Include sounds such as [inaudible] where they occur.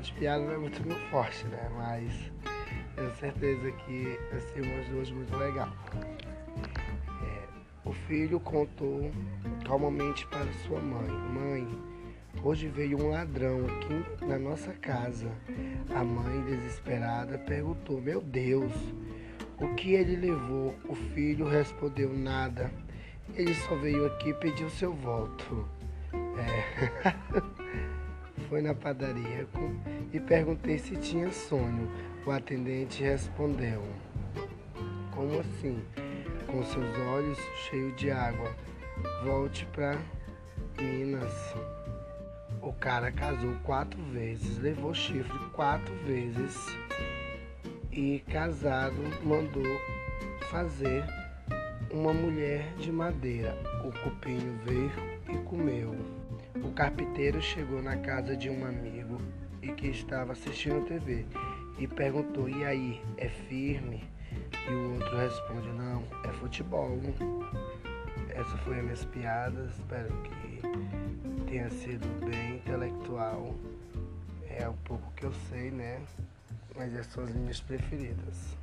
de piada não é muito meu forte, né? Mas tenho certeza que vai ser umas duas muito legal. É, o filho contou calmamente para sua mãe: Mãe, hoje veio um ladrão aqui na nossa casa. A mãe, desesperada, perguntou: Meu Deus, o que ele levou? O filho respondeu: Nada. Ele só veio aqui pedir o seu voto. É. [laughs] Foi na padaria e perguntei se tinha sonho. O atendente respondeu: Como assim? Com seus olhos cheios de água. Volte para Minas. O cara casou quatro vezes, levou chifre quatro vezes e casado mandou fazer uma mulher de madeira. O cupinho veio e comeu. O carpinteiro chegou na casa de um amigo e que estava assistindo TV e perguntou: E aí, é firme? E o outro responde: Não, é futebol. Essa foi as minhas piadas. Espero que tenha sido bem intelectual. É um pouco que eu sei, né? Mas essas são as minhas preferidas.